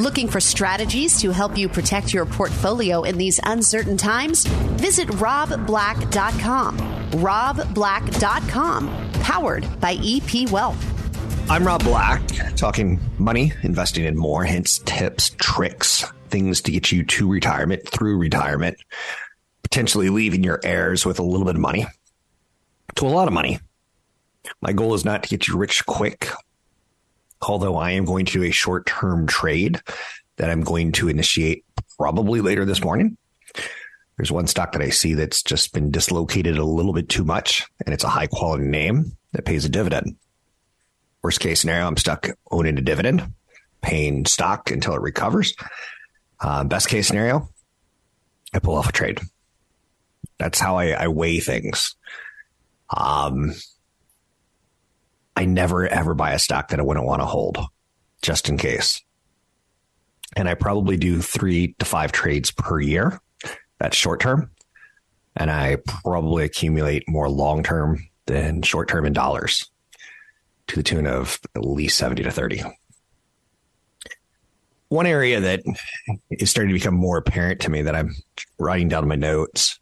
Looking for strategies to help you protect your portfolio in these uncertain times? Visit robblack.com. robblack.com, powered by EP Wealth. I'm Rob Black, talking money, investing in more, hints, tips, tricks, things to get you to retirement, through retirement, potentially leaving your heirs with a little bit of money to a lot of money. My goal is not to get you rich quick although I am going to do a short term trade that I'm going to initiate probably later this morning. There's one stock that I see that's just been dislocated a little bit too much, and it's a high quality name that pays a dividend. Worst case scenario, I'm stuck owning a dividend, paying stock until it recovers. Uh, best case scenario, I pull off a trade. That's how I, I weigh things. Um, I never ever buy a stock that I wouldn't want to hold just in case. And I probably do three to five trades per year. That's short term. And I probably accumulate more long term than short term in dollars to the tune of at least 70 to 30. One area that is starting to become more apparent to me that I'm writing down my notes.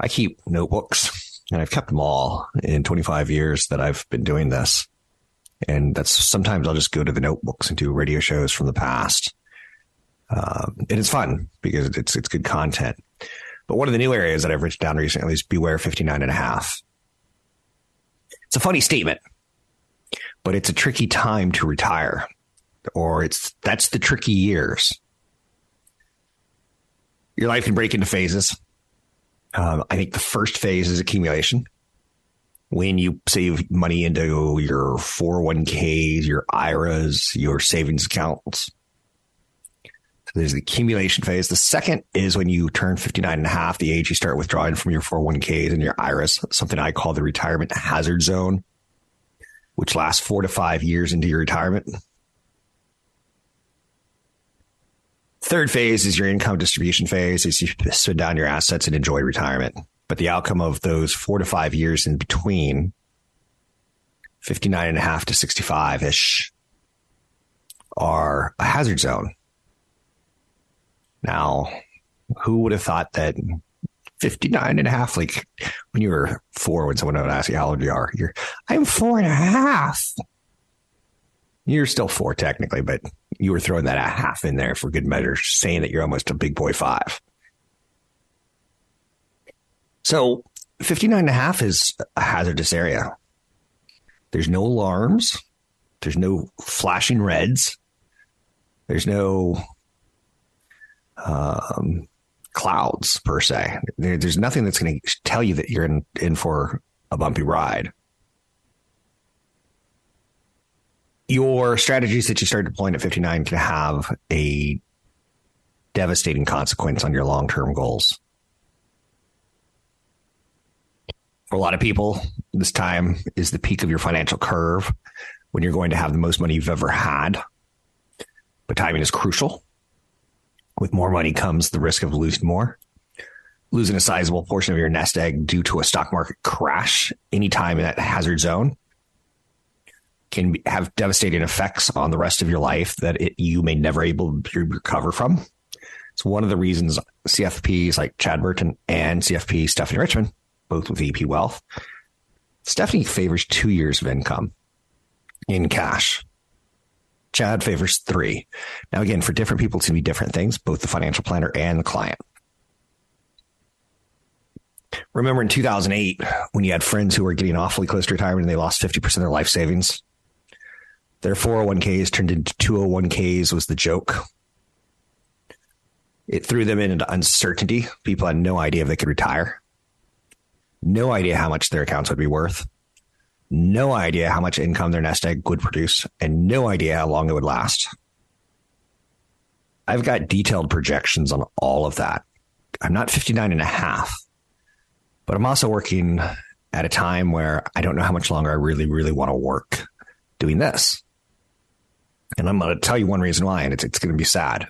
I keep notebooks and I've kept them all in 25 years that I've been doing this. And that's sometimes I'll just go to the notebooks and do radio shows from the past. Um, and it's fun because it's, it's good content. But one of the new areas that I've written down recently is beware 59 and a half. It's a funny statement, but it's a tricky time to retire or it's, that's the tricky years. Your life can break into phases. Um, I think the first phase is accumulation. When you save money into your 401ks, your IRAs, your savings accounts. So there's the accumulation phase. The second is when you turn 59 and a half, the age you start withdrawing from your 401ks and your IRAs, something I call the retirement hazard zone, which lasts four to five years into your retirement. Third phase is your income distribution phase as you spend down your assets and enjoy retirement. But the outcome of those four to five years in between, 59 and a half to 65 ish, are a hazard zone. Now, who would have thought that 59 and a half, like when you were four, when someone would ask you how old you are, you're, I'm four and a half. You're still four technically, but you were throwing that a half in there for good measure, saying that you're almost a big boy five. So 59 and a half is a hazardous area. There's no alarms. There's no flashing reds. There's no um, clouds per se. There, there's nothing that's going to tell you that you're in, in for a bumpy ride. Your strategies that you start deploying at 59 can have a devastating consequence on your long term goals. For a lot of people, this time is the peak of your financial curve when you're going to have the most money you've ever had. But timing is crucial. With more money comes the risk of losing more. Losing a sizable portion of your nest egg due to a stock market crash anytime in that hazard zone can have devastating effects on the rest of your life that it, you may never able to recover from. It's one of the reasons CFPs like Chad Burton and CFP Stephanie Richmond, both with EP Wealth, Stephanie favors two years of income in cash. Chad favors three. Now, again, for different people, it's going to be different things, both the financial planner and the client. Remember in 2008 when you had friends who were getting awfully close to retirement and they lost 50% of their life savings? Their 401ks turned into 201ks was the joke. It threw them into uncertainty. People had no idea if they could retire. No idea how much their accounts would be worth. No idea how much income their nest egg would produce, and no idea how long it would last. I've got detailed projections on all of that. I'm not 59 and a half, but I'm also working at a time where I don't know how much longer I really, really want to work doing this. And I'm going to tell you one reason why, and it's, it's going to be sad.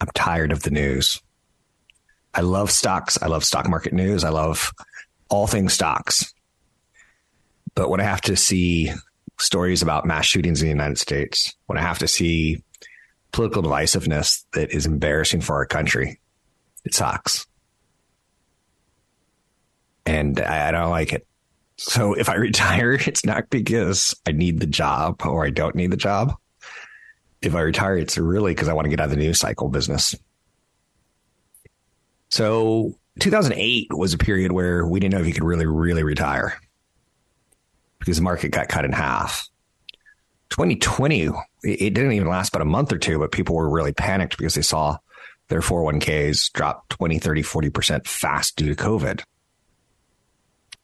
I'm tired of the news. I love stocks. I love stock market news. I love all things stocks. But when I have to see stories about mass shootings in the United States, when I have to see political divisiveness that is embarrassing for our country, it sucks. And I, I don't like it. So if I retire, it's not because I need the job or I don't need the job. If I retire, it's really because I want to get out of the news cycle business. So 2008 was a period where we didn't know if you could really, really retire because the market got cut in half. 2020, it didn't even last but a month or two, but people were really panicked because they saw their 401ks drop 20, 30, 40% fast due to COVID.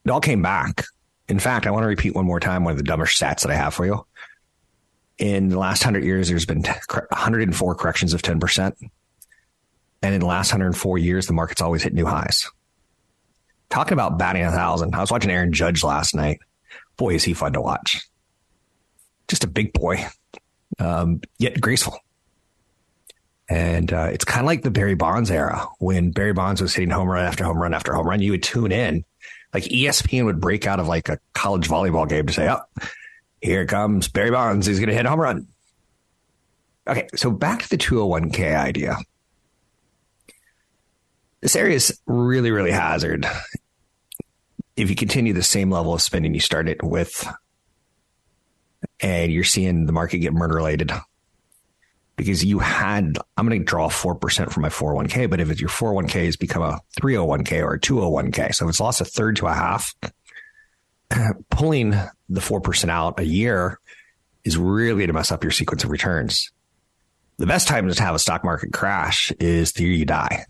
It all came back. In fact, I want to repeat one more time one of the dumbest stats that I have for you. In the last 100 years, there's been 104 corrections of 10%. And in the last 104 years, the market's always hit new highs. Talking about batting a thousand. I was watching Aaron Judge last night. Boy, is he fun to watch. Just a big boy, um, yet graceful. And uh, it's kind of like the Barry Bonds era when Barry Bonds was hitting home run after home run after home run. You would tune in like ESPN would break out of like a college volleyball game to say, oh, here comes Barry Bonds. He's going to hit a home run. Okay, so back to the 201k idea. This area is really, really hazard. If you continue the same level of spending you started with, and you're seeing the market get murder related, because you had, I'm going to draw 4% from my 401k, but if your 401k has become a 301k or a 201k, so if it's lost a third to a half, pulling the 4% out a year is really going to mess up your sequence of returns. The best time to have a stock market crash is the year you die.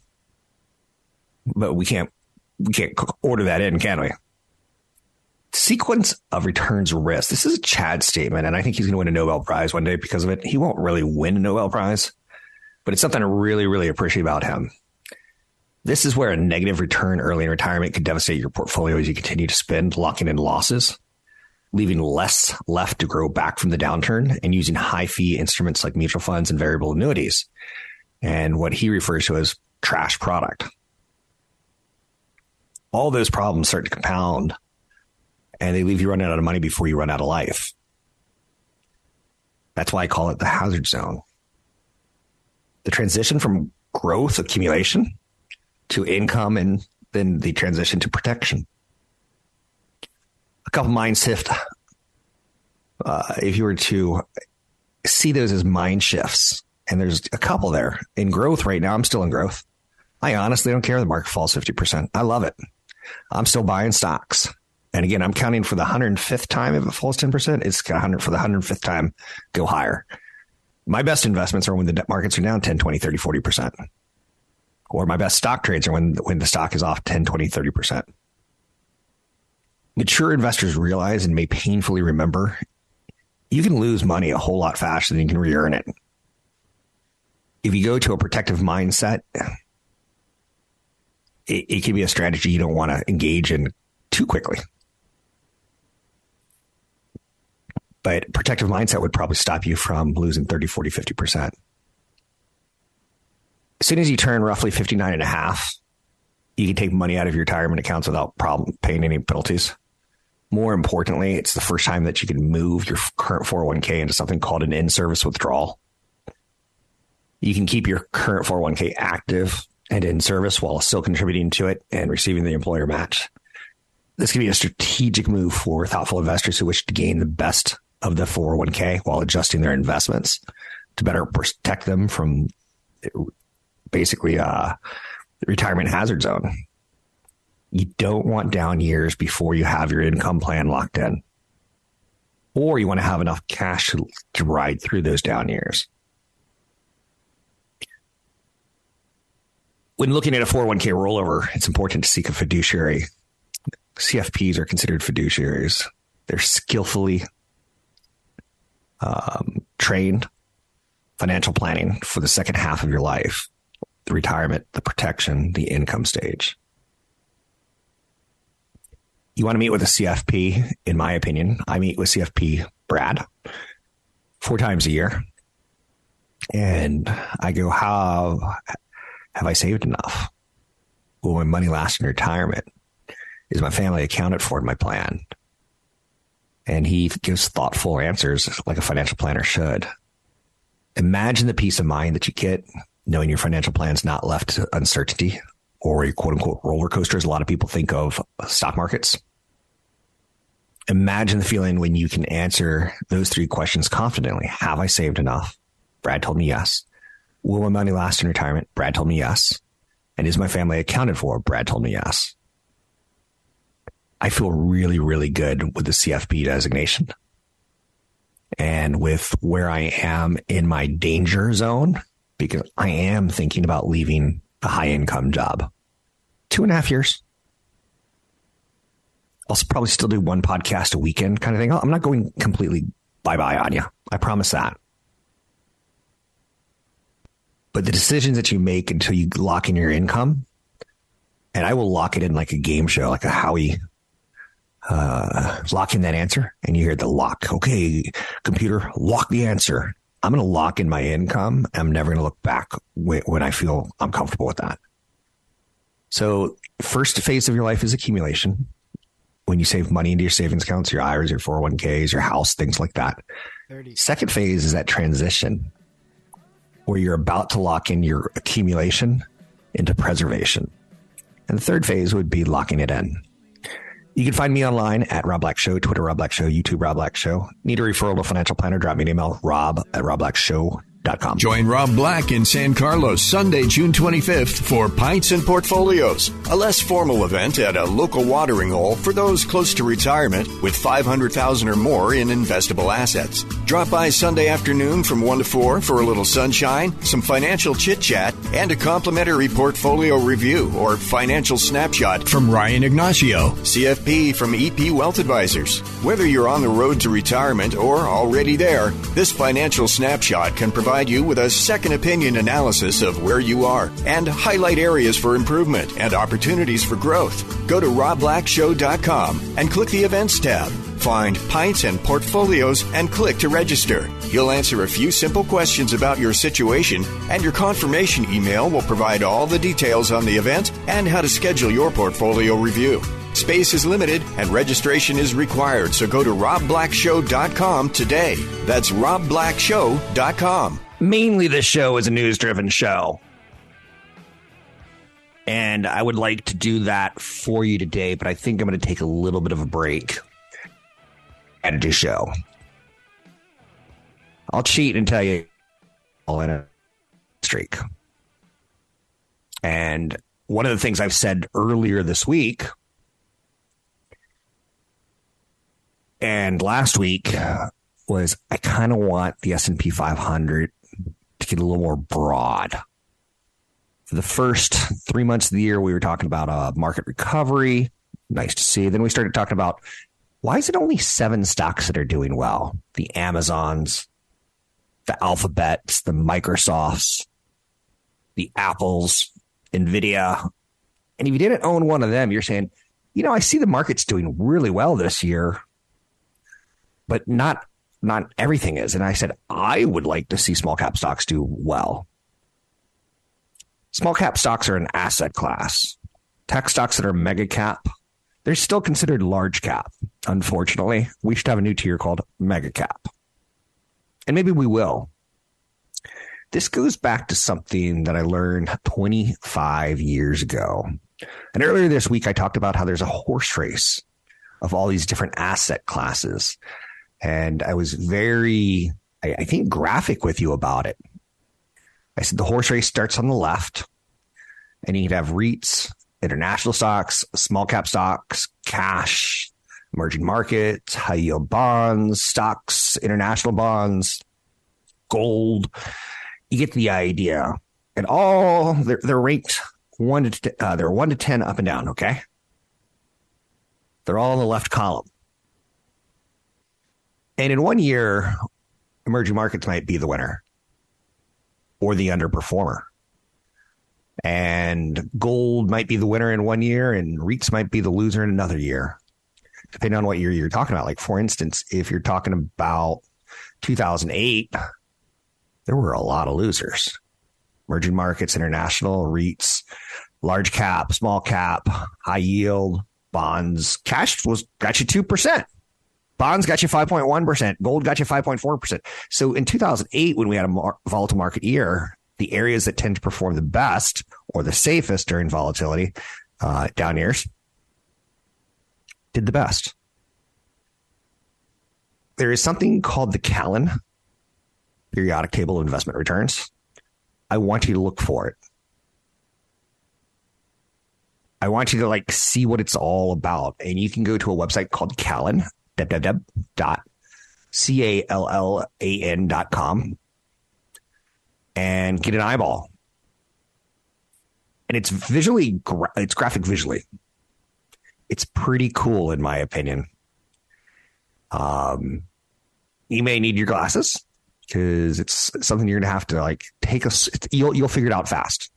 But we can't, we can't order that in, can we? Sequence of returns risk. This is a Chad statement, and I think he's going to win a Nobel Prize one day because of it. He won't really win a Nobel Prize, but it's something I really, really appreciate about him. This is where a negative return early in retirement could devastate your portfolio as you continue to spend, locking in losses, leaving less left to grow back from the downturn, and using high fee instruments like mutual funds and variable annuities, and what he refers to as trash product. All those problems start to compound and they leave you running out of money before you run out of life. That's why I call it the hazard zone. The transition from growth accumulation to income and then the transition to protection. A couple mind shift. Uh, if you were to see those as mind shifts, and there's a couple there in growth right now, I'm still in growth. I honestly don't care. if The market falls 50%. I love it. I'm still buying stocks. And again, I'm counting for the 105th time if it falls 10%, it's 100 for the 105th time go higher. My best investments are when the markets are down 10, 20, 30, 40%. Or my best stock trades are when, when the stock is off 10, 20, 30%. Mature investors realize and may painfully remember you can lose money a whole lot faster than you can re earn it. If you go to a protective mindset, it, it can be a strategy you don't want to engage in too quickly. But protective mindset would probably stop you from losing 30, 40, 50%. As soon as you turn roughly 59 and a half, you can take money out of your retirement accounts without problem paying any penalties. More importantly, it's the first time that you can move your current 401k into something called an in-service withdrawal. You can keep your current 401k active and in service while still contributing to it and receiving the employer match. This can be a strategic move for thoughtful investors who wish to gain the best of the 401k while adjusting their investments to better protect them from basically uh, the retirement hazard zone. You don't want down years before you have your income plan locked in. Or you want to have enough cash to, to ride through those down years. When looking at a 401k rollover, it's important to seek a fiduciary. CFPs are considered fiduciaries. They're skillfully um, trained financial planning for the second half of your life the retirement, the protection, the income stage. You want to meet with a CFP, in my opinion. I meet with CFP Brad four times a year. And I go, How have I saved enough? Will my money last in retirement? Is my family accounted for in my plan? And he gives thoughtful answers like a financial planner should. Imagine the peace of mind that you get knowing your financial plan is not left to uncertainty or a quote unquote roller coaster, as a lot of people think of stock markets. Imagine the feeling when you can answer those three questions confidently. Have I saved enough? Brad told me yes. Will my money last in retirement? Brad told me yes. And is my family accounted for? Brad told me yes. I feel really, really good with the CFP designation. And with where I am in my danger zone, because I am thinking about leaving a high income job. Two and a half years. I'll probably still do one podcast a weekend kind of thing. I'm not going completely bye bye on you. I promise that. But the decisions that you make until you lock in your income, and I will lock it in like a game show, like a Howie uh, lock in that answer, and you hear the lock. Okay, computer, lock the answer. I'm going to lock in my income. I'm never going to look back when I feel I'm comfortable with that. So, first phase of your life is accumulation. When you save money into your savings accounts, your IRAs, your 401ks, your house, things like that. 30. Second phase is that transition where you're about to lock in your accumulation into preservation. And the third phase would be locking it in. You can find me online at Rob Black Show, Twitter Rob Black Show, YouTube Rob Black Show. Need a referral to a financial planner? Drop me an email, rob at robblackshow.com Join Rob Black in San Carlos Sunday, June 25th for Pints and Portfolios, a less formal event at a local watering hole for those close to retirement with 500,000 or more in investable assets. Drop by Sunday afternoon from 1 to 4 for a little sunshine, some financial chit chat, and a complimentary portfolio review or financial snapshot from Ryan Ignacio, CFP from EP Wealth Advisors. Whether you're on the road to retirement or already there, this financial snapshot can provide provide you with a second opinion analysis of where you are and highlight areas for improvement and opportunities for growth. Go to robblackshow.com and click the events tab. Find Pints and Portfolios and click to register. He'll answer a few simple questions about your situation, and your confirmation email will provide all the details on the event and how to schedule your portfolio review. Space is limited and registration is required, so go to robblackshow.com today. That's robblackshow.com. Mainly, this show is a news driven show. And I would like to do that for you today, but I think I'm going to take a little bit of a break and do show. I'll cheat and tell you all in a streak. And one of the things I've said earlier this week and last week was I kind of want the S&P 500 to get a little more broad. For the first three months of the year, we were talking about a market recovery. Nice to see. Then we started talking about why is it only seven stocks that are doing well? The Amazons, the Alphabets, the Microsofts, the Apples, Nvidia. And if you didn't own one of them, you're saying, you know, I see the market's doing really well this year, but not not everything is. And I said, I would like to see small cap stocks do well. Small cap stocks are an asset class. Tech stocks that are mega cap, they're still considered large cap. Unfortunately, we should have a new tier called mega cap. And maybe we will. This goes back to something that I learned 25 years ago. And earlier this week, I talked about how there's a horse race of all these different asset classes. And I was very, I, I think, graphic with you about it. I said the horse race starts on the left, and you can have REITs, international stocks, small cap stocks, cash, emerging markets, high yield bonds, stocks, international bonds, gold. You get the idea. And all they're, they're ranked one to uh, they're one to ten up and down. Okay, they're all in the left column. And in one year, emerging markets might be the winner. or the underperformer. And gold might be the winner in one year and REITs might be the loser in another year, depending on what year you're talking about. Like, for instance, if you're talking about 2008, there were a lot of losers. Emerging markets, international, REITs, large cap, small cap, high yield, bonds. Cash was got you 2%. Bonds got you 5.1%. Gold got you 5.4%. So in 2008, when we had a mar- volatile market year, the areas that tend to perform the best or the safest during volatility, uh, down years, did the best. There is something called the Callan periodic table of investment returns. I want you to look for it. I want you to like see what it's all about. And you can go to a website called Callan, www.callan.com and get an eyeball. And it's visually, it's graphic visually. It's pretty cool, in my opinion. Um, you may need your glasses because it's something you're gonna have to like take a. You'll you'll figure it out fast.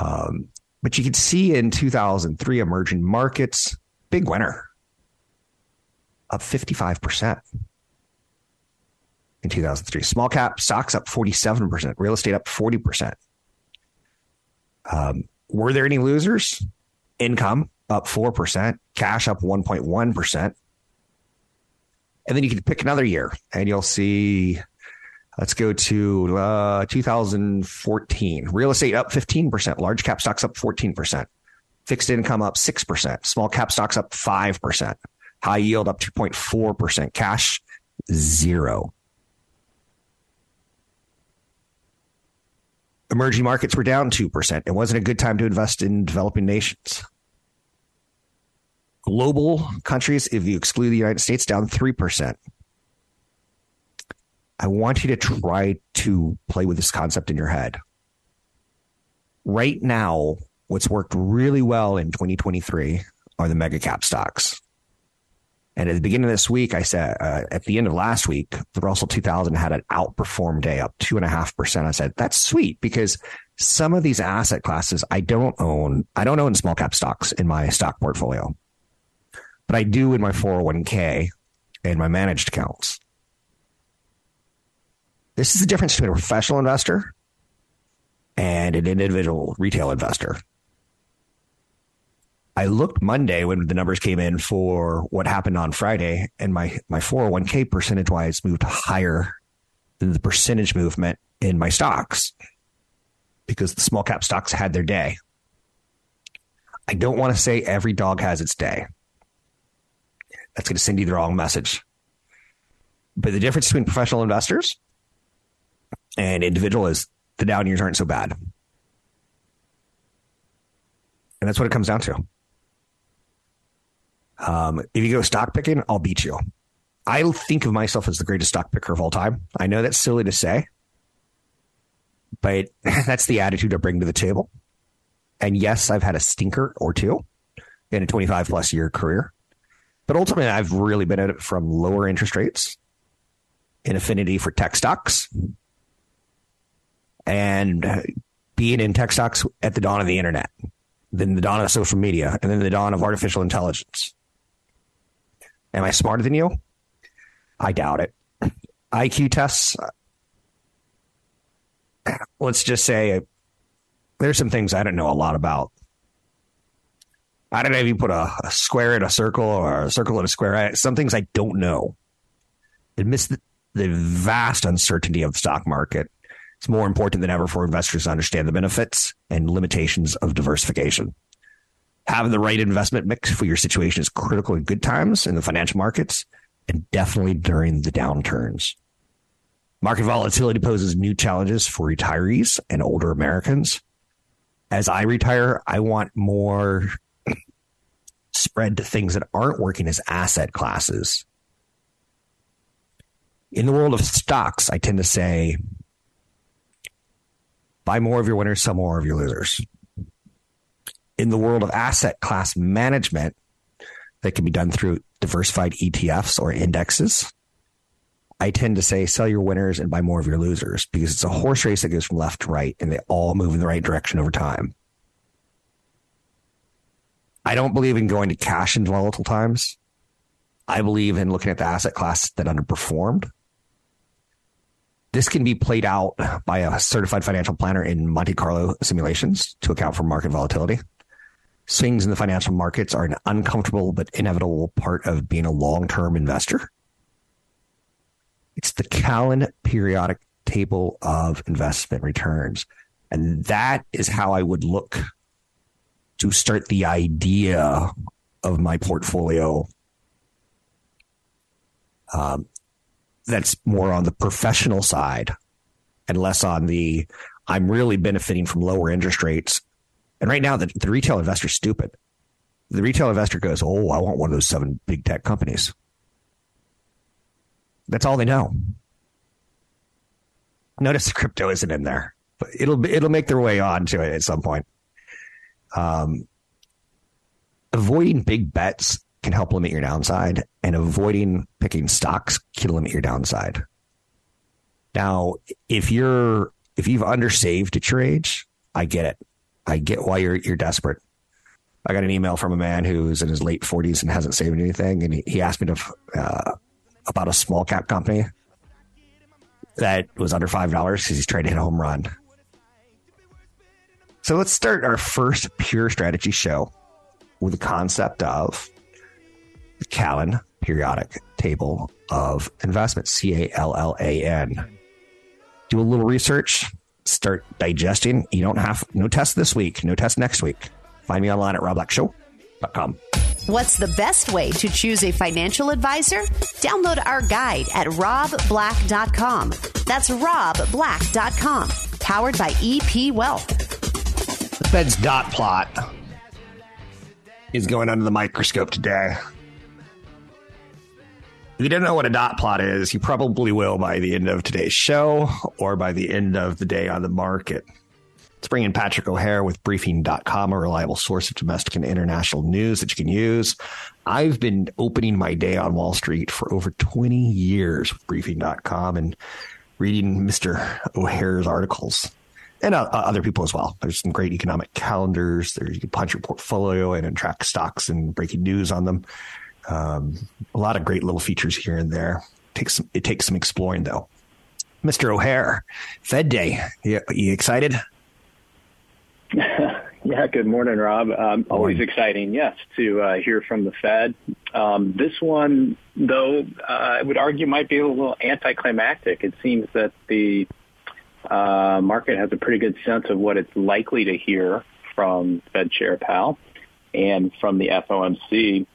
Um, but you can see in 2003 emerging markets, big winner, up 55 percent in 2003. Small cap stocks up 47%, real estate up 40%. Um, were there any losers? Income up 4%, cash up 1.1%. And then you can pick another year and you'll see, let's go to uh, 2014. Real estate up 15%, large cap stocks up 14%, fixed income up 6%, small cap stocks up 5%, high yield up 2.4%, cash zero. Emerging markets were down 2%. It wasn't a good time to invest in developing nations. Global countries, if you exclude the United States, down 3%. I want you to try to play with this concept in your head. Right now, what's worked really well in 2023 are the mega cap stocks. And at the beginning of this week, I said, uh, at the end of last week, the Russell 2000 had an outperform day up two and a half percent. I said, that's sweet because some of these asset classes I don't own. I don't own small cap stocks in my stock portfolio, but I do in my 401k and my managed accounts. This is the difference between a professional investor and an individual retail investor. I looked Monday when the numbers came in for what happened on Friday, and my my 401k percentage wise moved higher than the percentage movement in my stocks because the small cap stocks had their day. I don't want to say every dog has its day. That's going to send you the wrong message. But the difference between professional investors and individual is the down years aren't so bad. And that's what it comes down to. Um, if you go stock picking, I'll beat you. I think of myself as the greatest stock picker of all time. I know that's silly to say, but that's the attitude I bring to the table. And yes, I've had a stinker or two in a 25 plus year career, but ultimately I've really been at it from lower interest rates, an affinity for tech stocks, and being in tech stocks at the dawn of the internet, then the dawn of social media, and then the dawn of artificial intelligence. Am I smarter than you? I doubt it. IQ tests. Let's just say there's some things I don't know a lot about. I don't know if you put a, a square in a circle or a circle in a square. Some things I don't know. Amidst the, the vast uncertainty of the stock market, it's more important than ever for investors to understand the benefits and limitations of diversification having the right investment mix for your situation is critical in good times in the financial markets and definitely during the downturns. Market volatility poses new challenges for retirees and older Americans. As I retire, I want more spread to things that aren't working as asset classes. In the world of stocks, I tend to say buy more of your winners, sell more of your losers in the world of asset class management that can be done through diversified ETFs or indexes. I tend to say sell your winners and buy more of your losers because it's a horse race that goes from left to right and they all move in the right direction over time. I don't believe in going to cash in volatile times. I believe in looking at the asset class that underperformed. This can be played out by a certified financial planner in Monte Carlo simulations to account for market volatility. Swings in the financial markets are an uncomfortable but inevitable part of being a long term investor. It's the Callan periodic table of investment returns. And that is how I would look to start the idea of my portfolio um, that's more on the professional side and less on the I'm really benefiting from lower interest rates. And right now, the, the retail investor's stupid. The retail investor goes, Oh, I want one of those seven big tech companies. That's all they know. Notice crypto isn't in there, but it'll it'll make their way on to it at some point. Um, avoiding big bets can help limit your downside, and avoiding picking stocks can limit your downside. Now, if you're if you've undersaved at your age, I get it. I get why you're you're desperate. I got an email from a man who's in his late 40s and hasn't saved anything, and he, he asked me to uh, about a small cap company that was under five dollars because he's trying to hit a home run. So let's start our first pure strategy show with the concept of the Callan periodic table of investments, C A L L A N. Do a little research, start digesting. You don't have no test this week, no test next week. Find me online at robblackshow.com. What's the best way to choose a financial advisor? Download our guide at robblack.com. That's robblack.com. Powered by EP Wealth. The Fed's dot plot is going under the microscope today. If you don't know what a dot plot is, you probably will by the end of today's show or by the end of the day on the market. Let's bring in Patrick O'Hare with briefing.com, a reliable source of domestic and international news that you can use. I've been opening my day on Wall Street for over 20 years with briefing.com and reading Mr. O'Hare's articles and uh, other people as well. There's some great economic calendars. There you can punch your portfolio in and track stocks and breaking news on them. Um, a lot of great little features here and there. It takes some, it takes some exploring though. Mr. O'Hare, Fed Day. You, you excited? yeah, good morning, Rob. Um, always exciting, yes, to uh, hear from the Fed. Um, this one, though, uh, I would argue might be a little anticlimactic. It seems that the uh, market has a pretty good sense of what it's likely to hear from Fed Chair Powell and from the FOMC.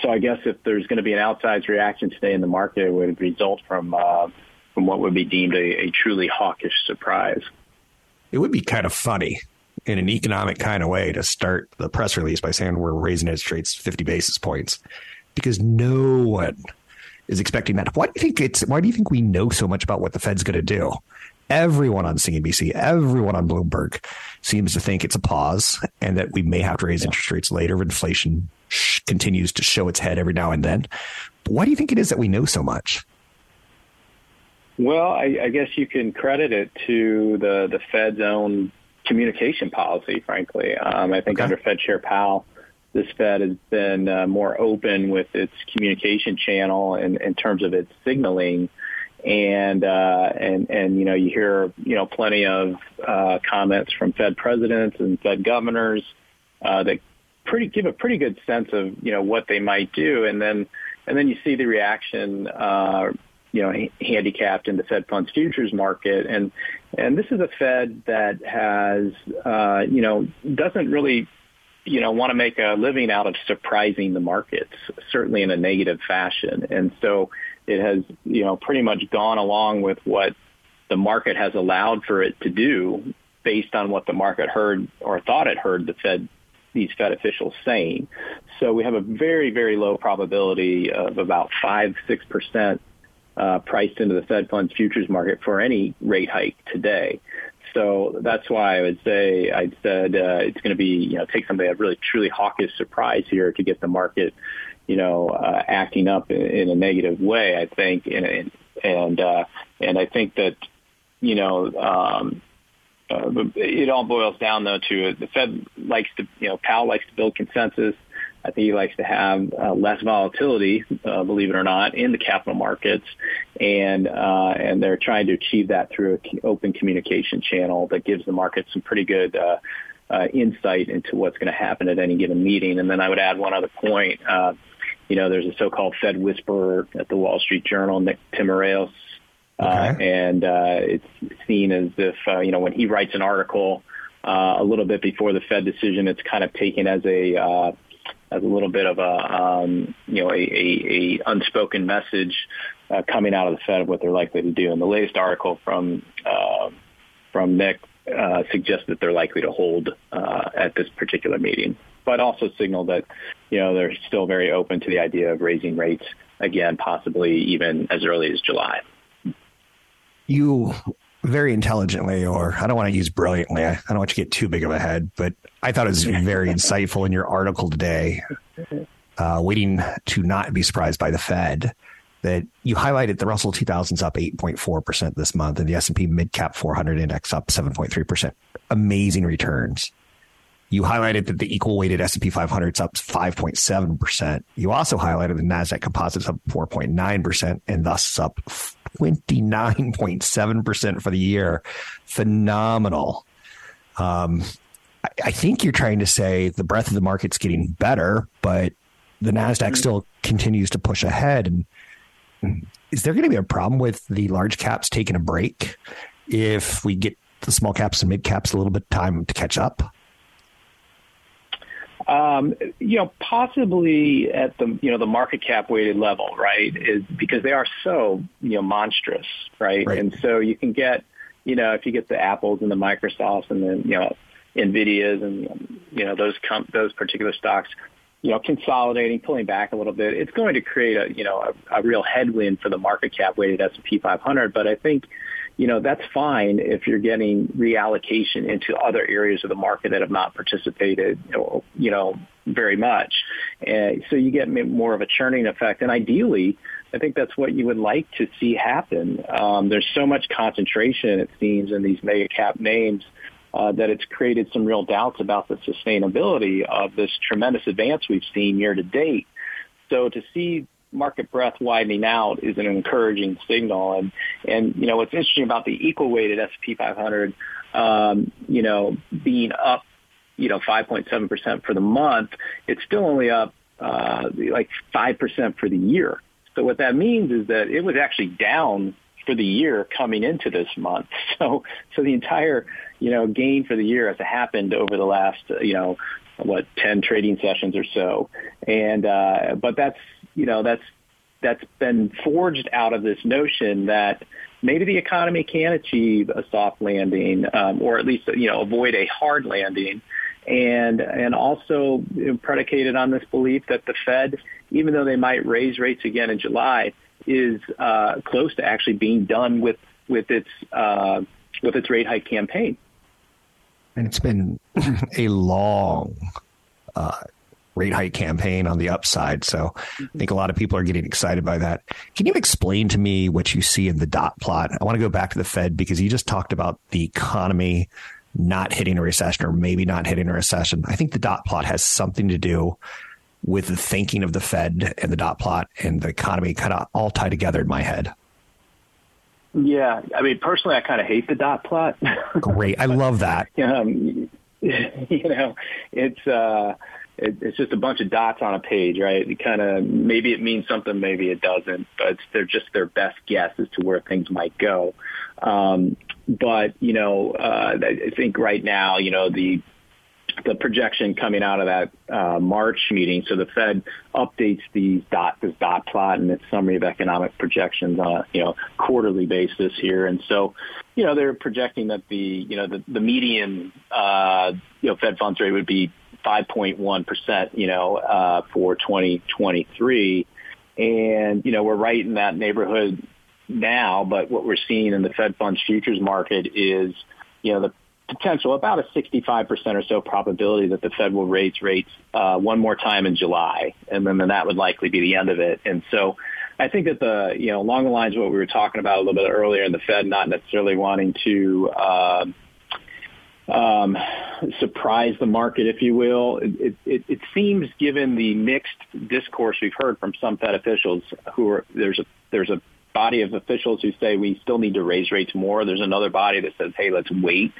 So I guess if there's going to be an outsized reaction today in the market, it would result from uh, from what would be deemed a, a truly hawkish surprise. It would be kind of funny in an economic kind of way to start the press release by saying we're raising interest rates 50 basis points because no one is expecting that. Why do you think it's, why do you think we know so much about what the Fed's going to do? Everyone on CNBC, everyone on Bloomberg seems to think it's a pause and that we may have to raise interest rates later if inflation sh- continues to show its head every now and then. But why do you think it is that we know so much? Well, I, I guess you can credit it to the, the Fed's own communication policy, frankly. Um, I think okay. under Fed Chair Powell, this Fed has been uh, more open with its communication channel in, in terms of its signaling. And, uh, and, and, you know, you hear, you know, plenty of, uh, comments from Fed presidents and Fed governors, uh, that pretty, give a pretty good sense of, you know, what they might do. And then, and then you see the reaction, uh, you know, handicapped in the Fed funds futures market. And, and this is a Fed that has, uh, you know, doesn't really, you know, want to make a living out of surprising the markets, certainly in a negative fashion. And so it has, you know, pretty much gone along with what the market has allowed for it to do based on what the market heard or thought it heard the Fed these Fed officials saying. So we have a very, very low probability of about five, six percent uh, priced into the Fed funds futures market for any rate hike today. so that's why I would say I said uh, it's going to be you know take somebody a really truly hawkish surprise here to get the market you know uh, acting up in, in a negative way. I think and and uh, and I think that you know. Um, uh, it all boils down though to the Fed likes to, you know, Powell likes to build consensus. I think he likes to have uh, less volatility, uh, believe it or not, in the capital markets, and uh, and they're trying to achieve that through an open communication channel that gives the market some pretty good uh, uh, insight into what's going to happen at any given meeting. And then I would add one other point. Uh, you know, there's a so-called Fed whisperer at the Wall Street Journal, Nick Timiraos, okay. and uh, it's seen as if uh, you know when he writes an article uh, a little bit before the Fed decision, it's kind of taken as a uh, as a little bit of a um, you know a, a, a unspoken message uh, coming out of the Fed of what they're likely to do. And the latest article from uh, from Nick uh, suggests that they're likely to hold uh, at this particular meeting, but also signal that you know they're still very open to the idea of raising rates again, possibly even as early as July. You very intelligently, or I don't want to use brilliantly. I, don't want you to get too big of a head, but I thought it was very insightful in your article today, uh, waiting to not be surprised by the Fed. That you highlighted the Russell 2000's up 8.4% this month and the S&P mid cap 400 index up 7.3%. Amazing returns. You highlighted that the equal weighted S&P 500 is up 5.7%. You also highlighted the Nasdaq Composite is up 4.9% and thus up 29.7% for the year. Phenomenal. Um, I, I think you're trying to say the breadth of the market's getting better, but the NASDAQ still continues to push ahead. And is there going to be a problem with the large caps taking a break if we get the small caps and mid caps a little bit time to catch up? Um, you know, possibly at the you know the market cap weighted level, right? Is because they are so you know monstrous, right? right? And so you can get you know if you get the Apples and the Microsofts and the you know Nvidias and you know those com- those particular stocks, you know, consolidating, pulling back a little bit, it's going to create a you know a, a real headwind for the market cap weighted S and P 500. But I think you know, that's fine if you're getting reallocation into other areas of the market that have not participated, you know, very much. And so you get more of a churning effect. And ideally, I think that's what you would like to see happen. Um, there's so much concentration, it seems, in these mega cap names uh, that it's created some real doubts about the sustainability of this tremendous advance we've seen year to date. So to see market breadth widening out is an encouraging signal. And, and, you know, what's interesting about the equal weighted S&P 500, um, you know, being up, you know, 5.7% for the month, it's still only up, uh, like 5% for the year. So what that means is that it was actually down for the year coming into this month. So, so the entire, you know, gain for the year has happened over the last, you know, what, 10 trading sessions or so. And, uh, but that's, you know, that's that's been forged out of this notion that maybe the economy can achieve a soft landing, um, or at least you know avoid a hard landing, and and also predicated on this belief that the Fed, even though they might raise rates again in July, is uh, close to actually being done with with its uh, with its rate hike campaign. And it's been a long uh, rate hike campaign on the upside. So I think a lot of people are getting excited by that. Can you explain to me what you see in the dot plot? I want to go back to the Fed because you just talked about the economy not hitting a recession or maybe not hitting a recession. I think the dot plot has something to do with the thinking of the Fed and the dot plot and the economy kind of all tie together in my head. Yeah, I mean, personally, I kind of hate the dot plot. Great, I love that. um, you know, it's uh, it, it's just a bunch of dots on a page, right? It kind of maybe it means something, maybe it doesn't, but they're just their best guess as to where things might go. Um, but you know, uh, I think right now, you know, the the projection coming out of that uh, March meeting. So the Fed updates these dot this dot plot and its summary of economic projections on a you know quarterly basis here. And so you know they're projecting that the you know the, the median uh, you know Fed funds rate would be 5.1%, you know, uh, for 2023. And, you know, we're right in that neighborhood now, but what we're seeing in the Fed funds futures market is, you know, the potential about a 65% or so probability that the Fed will raise rates uh, one more time in July, and then, then that would likely be the end of it. And so I think that the, you know, along the lines of what we were talking about a little bit earlier in the Fed not necessarily wanting to uh, um, surprise the market, if you will. It, it, it seems, given the mixed discourse we've heard from some Fed officials, who are there's a there's a body of officials who say we still need to raise rates more. There's another body that says, hey, let's wait.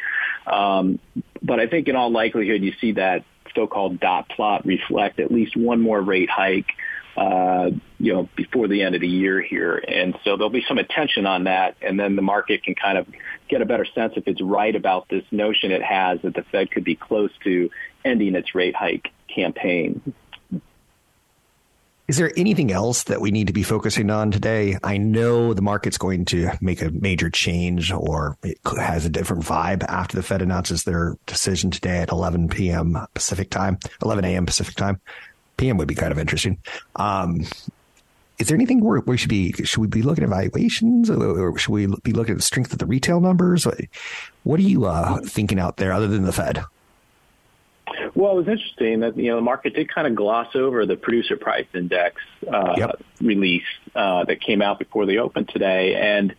Um, but I think in all likelihood, you see that so-called dot plot reflect at least one more rate hike uh, you know, before the end of the year here. And so there'll be some attention on that, and then the market can kind of get a better sense if it's right about this notion it has that the Fed could be close to ending its rate hike campaign. Is there anything else that we need to be focusing on today? I know the market's going to make a major change or it has a different vibe after the Fed announces their decision today at 11 p.m. Pacific time, 11 a.m. Pacific time. PM would be kind of interesting. Um, is there anything where we should be? Should we be looking at valuations, or should we be looking at the strength of the retail numbers? What are you uh, thinking out there, other than the Fed? Well, it was interesting that you know the market did kind of gloss over the producer price index uh, yep. release uh, that came out before the open today, and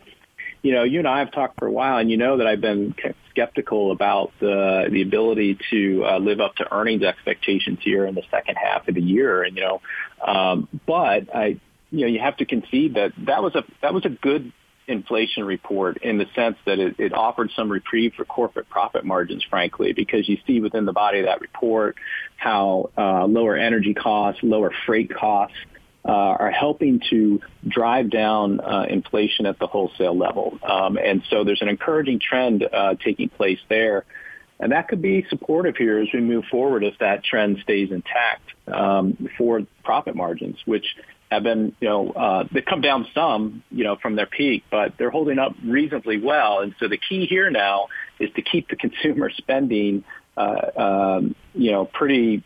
you know, you and I have talked for a while, and you know that I've been skeptical about the the ability to uh, live up to earnings expectations here in the second half of the year. And you know, um, but I, you know, you have to concede that that was a that was a good inflation report in the sense that it, it offered some reprieve for corporate profit margins, frankly, because you see within the body of that report how uh, lower energy costs, lower freight costs uh, are helping to drive down uh, inflation at the wholesale level. Um, and so there's an encouraging trend uh, taking place there. And that could be supportive here as we move forward if that trend stays intact um, for profit margins, which have been, you know, uh, they come down some, you know, from their peak, but they're holding up reasonably well. And so the key here now is to keep the consumer spending, uh, um, you know, pretty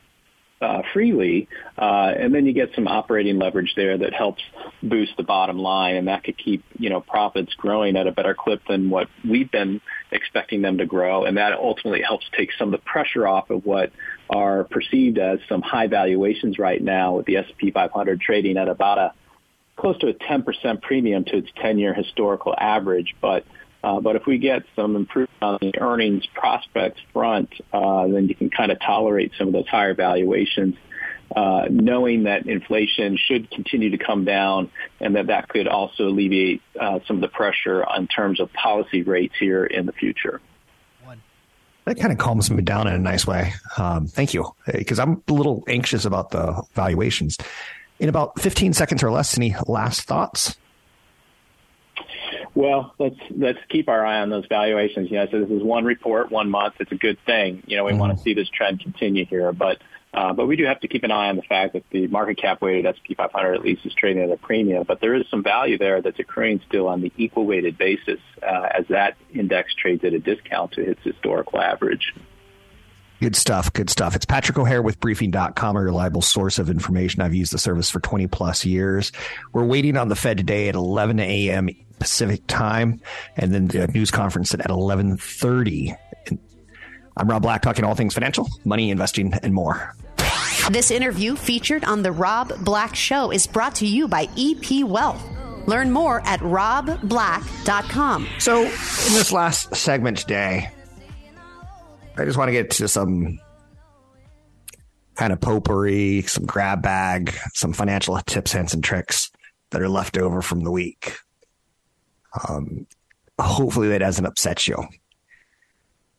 uh, freely, uh, and then you get some operating leverage there that helps boost the bottom line, and that could keep you know profits growing at a better clip than what we've been expecting them to grow, and that ultimately helps take some of the pressure off of what are perceived as some high valuations right now, with the S&P 500 trading at about a close to a 10% premium to its 10-year historical average, but but if we get some improvement on the earnings prospects front, uh, then you can kind of tolerate some of those higher valuations, uh, knowing that inflation should continue to come down and that that could also alleviate uh, some of the pressure in terms of policy rates here in the future. That kind of calms me down in a nice way. Um, thank you, because I'm a little anxious about the valuations. In about 15 seconds or less, any last thoughts? Well, let's let's keep our eye on those valuations. You know, so this is one report, one month. It's a good thing. You know, we mm-hmm. want to see this trend continue here, but uh, but we do have to keep an eye on the fact that the market cap weighted S&P 500 at least is trading at a premium. But there is some value there that's accruing still on the equal weighted basis uh, as that index trades at a discount to its historical average. Good stuff. Good stuff. It's Patrick O'Hare with briefing.com, a reliable source of information. I've used the service for 20 plus years. We're waiting on the Fed today at 11 a.m. Pacific time and then the news conference at 1130. I'm Rob Black talking all things financial, money, investing, and more. This interview featured on the Rob Black Show is brought to you by EP Wealth. Learn more at robblack.com. So, in this last segment today, I just want to get to some kind of potpourri, some grab bag, some financial tips, hints, and tricks that are left over from the week. Um, hopefully that doesn't upset you.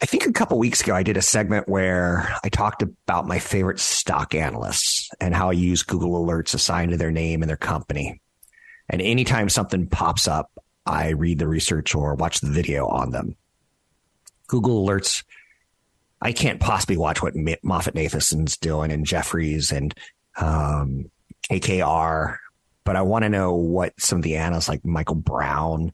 I think a couple weeks ago, I did a segment where I talked about my favorite stock analysts and how I use Google Alerts assigned to their name and their company. And anytime something pops up, I read the research or watch the video on them. Google Alerts I can't possibly watch what MoffettNathanson's doing and Jefferies and um, KKR, but I want to know what some of the analysts like Michael Brown,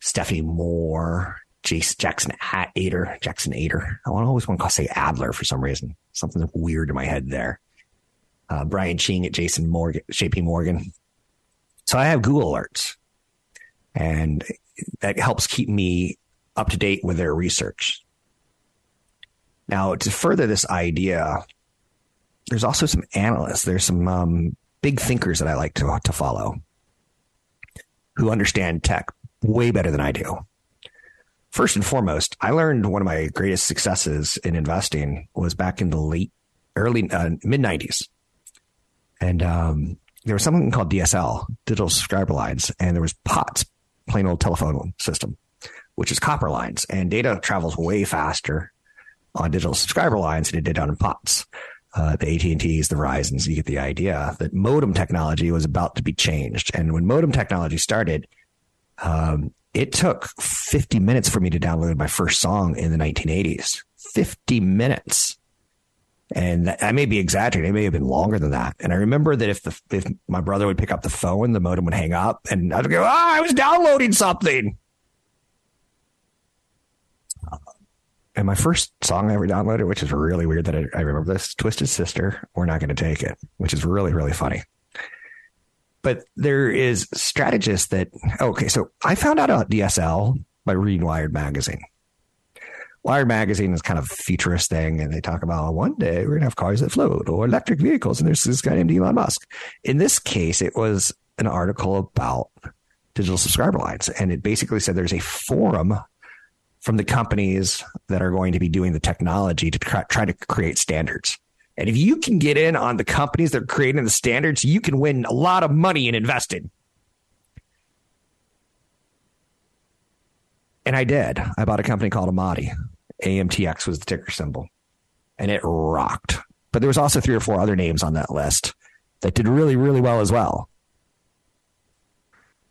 Stephanie Moore, Jason Jackson Ader, Jackson Ader. I always want to say Adler for some reason. Something weird in my head there. Uh, Brian Ching at Jason Morgan, JP Morgan. So I have Google alerts and that helps keep me up to date with their research. Now, to further this idea, there's also some analysts. There's some um, big thinkers that I like to to follow who understand tech way better than I do. First and foremost, I learned one of my greatest successes in investing was back in the late, early, uh, mid 90s. And um, there was something called DSL, digital subscriber lines, and there was POTS, plain old telephone system, which is copper lines. And data travels way faster on digital subscriber lines than it did on POTS. Uh, the AT&Ts, the Verizons, you get the idea that modem technology was about to be changed. And when modem technology started, um, it took 50 minutes for me to download my first song in the 1980s. 50 minutes. And I may be exaggerating. It may have been longer than that. And I remember that if the, if my brother would pick up the phone, the modem would hang up and I'd go, ah, I was downloading something. And my first song I ever downloaded, which is really weird that I, I remember this, Twisted Sister, We're Not Going to Take It, which is really, really funny. But there is strategists that okay so i found out about dsl by reading wired magazine. Wired magazine is kind of a futurist thing and they talk about one day we're going to have cars that float or electric vehicles and there's this guy named elon musk. In this case it was an article about digital subscriber lines and it basically said there's a forum from the companies that are going to be doing the technology to try to create standards and if you can get in on the companies that are creating the standards, you can win a lot of money in investing. And I did. I bought a company called Amati. AMTX was the ticker symbol. And it rocked. But there was also three or four other names on that list that did really, really well as well.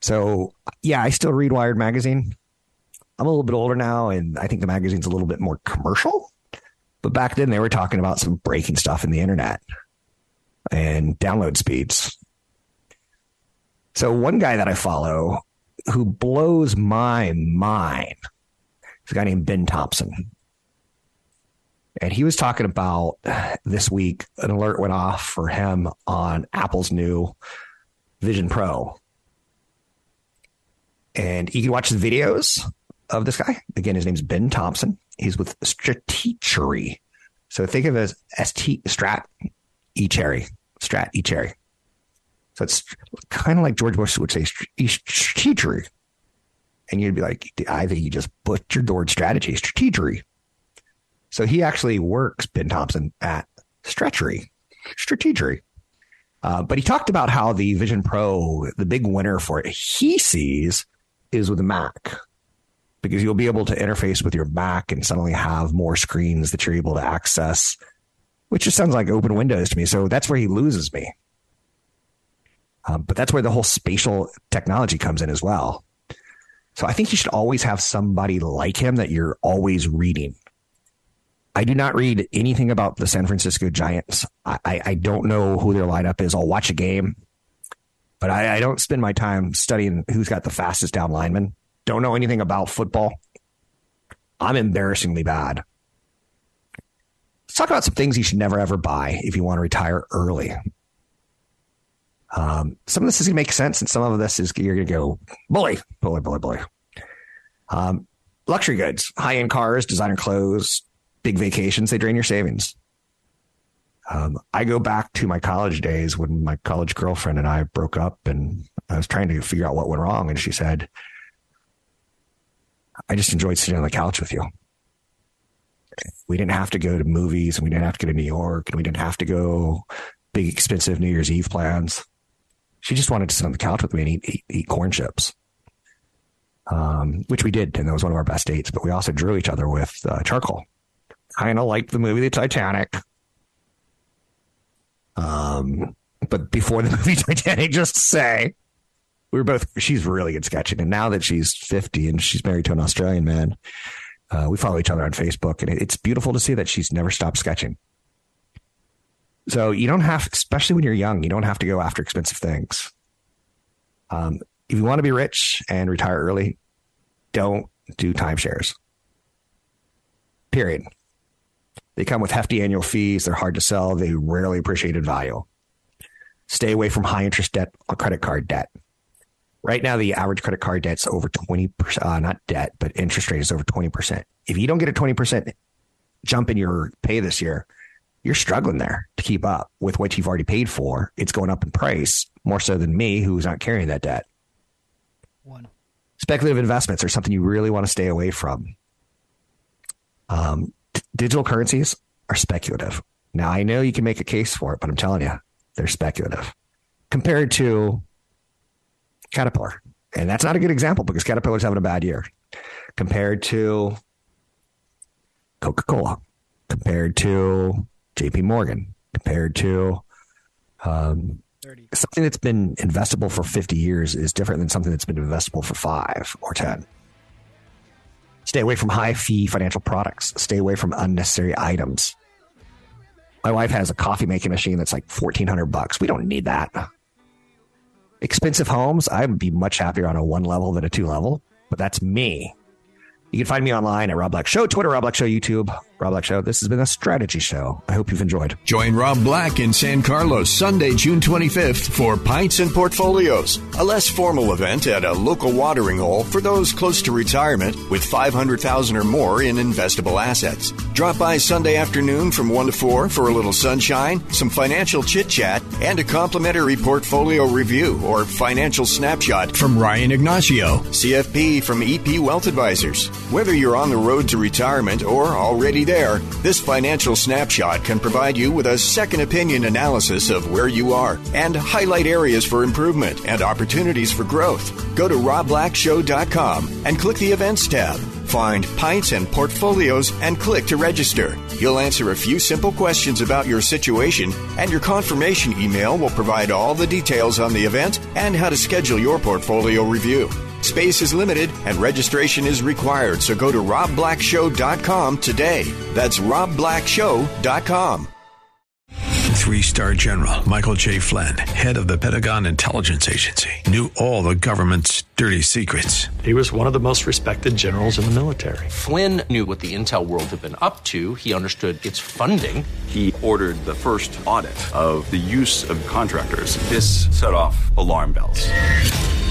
So, yeah, I still read Wired Magazine. I'm a little bit older now, and I think the magazine's a little bit more commercial. But back then they were talking about some breaking stuff in the internet and download speeds. So one guy that I follow who blows my mind is a guy named Ben Thompson. And he was talking about this week, an alert went off for him on Apple's new Vision Pro. And you can watch the videos of this guy. Again, his name's Ben Thompson. He's with Stratechery. So think of it as ST Strat E Cherry. Strat E Cherry. So it's kind of like George Bush would say strategery. And you'd be like, think you just butchered the word strategy, strategery. So he actually works, Ben Thompson, at Stratechery, Strategery. Uh, but he talked about how the Vision Pro, the big winner for it, he sees is with the Mac because you'll be able to interface with your Mac and suddenly have more screens that you're able to access, which just sounds like open windows to me. So that's where he loses me. Um, but that's where the whole spatial technology comes in as well. So I think you should always have somebody like him that you're always reading. I do not read anything about the San Francisco Giants. I, I, don't know who their lineup is. I'll watch a game, but I, I don't spend my time studying who's got the fastest down lineman don't know anything about football. I'm embarrassingly bad. Let's talk about some things you should never ever buy if you want to retire early. Um, some of this is going to make sense, and some of this is you're going to go, bully, bully, bully, bully. Um, luxury goods, high end cars, designer clothes, big vacations, they drain your savings. Um, I go back to my college days when my college girlfriend and I broke up, and I was trying to figure out what went wrong. And she said, I just enjoyed sitting on the couch with you. We didn't have to go to movies and we didn't have to go to New York and we didn't have to go big expensive New Year's Eve plans. She just wanted to sit on the couch with me and eat, eat, eat corn chips. Um, which we did, and that was one of our best dates. But we also drew each other with uh, charcoal, kind of like the movie The Titanic. Um, but before the movie Titanic, just say, we were both she's really good sketching. And now that she's 50 and she's married to an australian man uh, we follow each other on facebook and it's beautiful to see that she's never stopped sketching. So you don't have especially when you're young you don't have to go after expensive things. Um, if you want to be rich and retire early don't do timeshares. Period. They come with hefty annual fees. They're hard to sell. They rarely appreciated value. Stay away from high interest debt or credit card debt Right now, the average credit card debt's over 20%, uh, not debt, but interest rate is over 20%. If you don't get a 20% jump in your pay this year, you're struggling there to keep up with what you've already paid for. It's going up in price more so than me, who's not carrying that debt. One. Speculative investments are something you really want to stay away from. Um, t- digital currencies are speculative. Now, I know you can make a case for it, but I'm telling you, they're speculative compared to Caterpillar. And that's not a good example because Caterpillar's having a bad year compared to Coca Cola, compared to JP Morgan, compared to um, something that's been investable for 50 years is different than something that's been investable for five or 10. Stay away from high fee financial products. Stay away from unnecessary items. My wife has a coffee making machine that's like 1400 bucks. We don't need that. Expensive homes, I would be much happier on a one level than a two level, but that's me. You can find me online at Rob Black Show, Twitter, Rob Black Show, YouTube, Rob Black Show. This has been a strategy show. I hope you've enjoyed. Join Rob Black in San Carlos Sunday, June 25th for Pints and Portfolios, a less formal event at a local watering hole for those close to retirement with 500,000 or more in investable assets. Drop by Sunday afternoon from 1 to 4 for a little sunshine, some financial chit chat, and a complimentary portfolio review or financial snapshot from Ryan Ignacio, CFP from EP Wealth Advisors. Whether you're on the road to retirement or already there, this financial snapshot can provide you with a second opinion analysis of where you are and highlight areas for improvement and opportunities for growth. Go to robblackshow.com and click the events tab. Find Pints and Portfolios and click to register. You'll answer a few simple questions about your situation, and your confirmation email will provide all the details on the event and how to schedule your portfolio review. Space is limited and registration is required, so go to robblackshow.com today. That's robblackshow.com. Three star general Michael J. Flynn, head of the Pentagon Intelligence Agency, knew all the government's dirty secrets. He was one of the most respected generals in the military. Flynn knew what the intel world had been up to, he understood its funding. He ordered the first audit of the use of contractors. This set off alarm bells.